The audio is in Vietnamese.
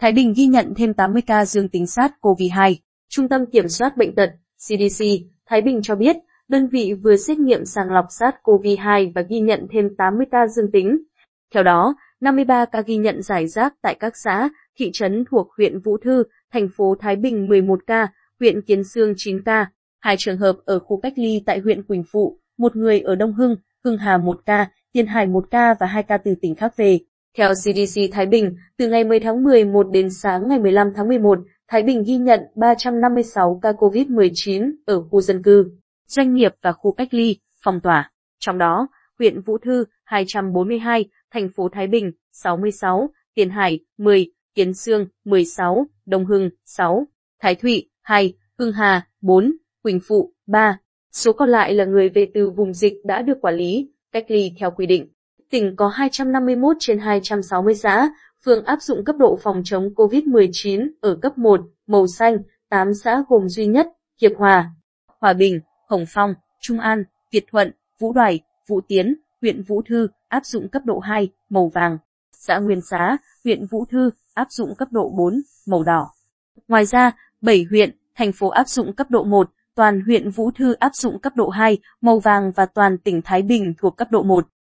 Thái Bình ghi nhận thêm 80 ca dương tính SARS-CoV-2. Trung tâm Kiểm soát Bệnh tật CDC Thái Bình cho biết, đơn vị vừa xét nghiệm sàng lọc SARS-CoV-2 và ghi nhận thêm 80 ca dương tính. Theo đó, 53 ca ghi nhận giải rác tại các xã, thị trấn thuộc huyện Vũ Thư, thành phố Thái Bình 11 ca, huyện Kiến Sương 9 ca, hai trường hợp ở khu cách ly tại huyện Quỳnh Phụ, một người ở Đông Hưng, Hưng Hà 1 ca, Tiên Hải 1 ca và 2 ca từ tỉnh khác về. Theo CDC Thái Bình, từ ngày 10 tháng 11 đến sáng ngày 15 tháng 11, Thái Bình ghi nhận 356 ca COVID-19 ở khu dân cư, doanh nghiệp và khu cách ly, phong tỏa. Trong đó, huyện Vũ Thư 242, thành phố Thái Bình 66, Tiền Hải 10, Kiến Sương 16, Đông Hưng 6, Thái Thụy 2, Hưng Hà 4, Quỳnh Phụ 3. Số còn lại là người về từ vùng dịch đã được quản lý, cách ly theo quy định. Tỉnh có 251 trên 260 xã, phường áp dụng cấp độ phòng chống COVID-19 ở cấp 1, màu xanh, 8 xã gồm duy nhất, Hiệp Hòa, Hòa Bình, Hồng Phong, Trung An, Việt Thuận, Vũ Đoài, Vũ Tiến, huyện Vũ Thư áp dụng cấp độ 2, màu vàng. Xã Nguyên Xá, huyện Vũ Thư áp dụng cấp độ 4, màu đỏ. Ngoài ra, 7 huyện, thành phố áp dụng cấp độ 1, toàn huyện Vũ Thư áp dụng cấp độ 2, màu vàng và toàn tỉnh Thái Bình thuộc cấp độ 1.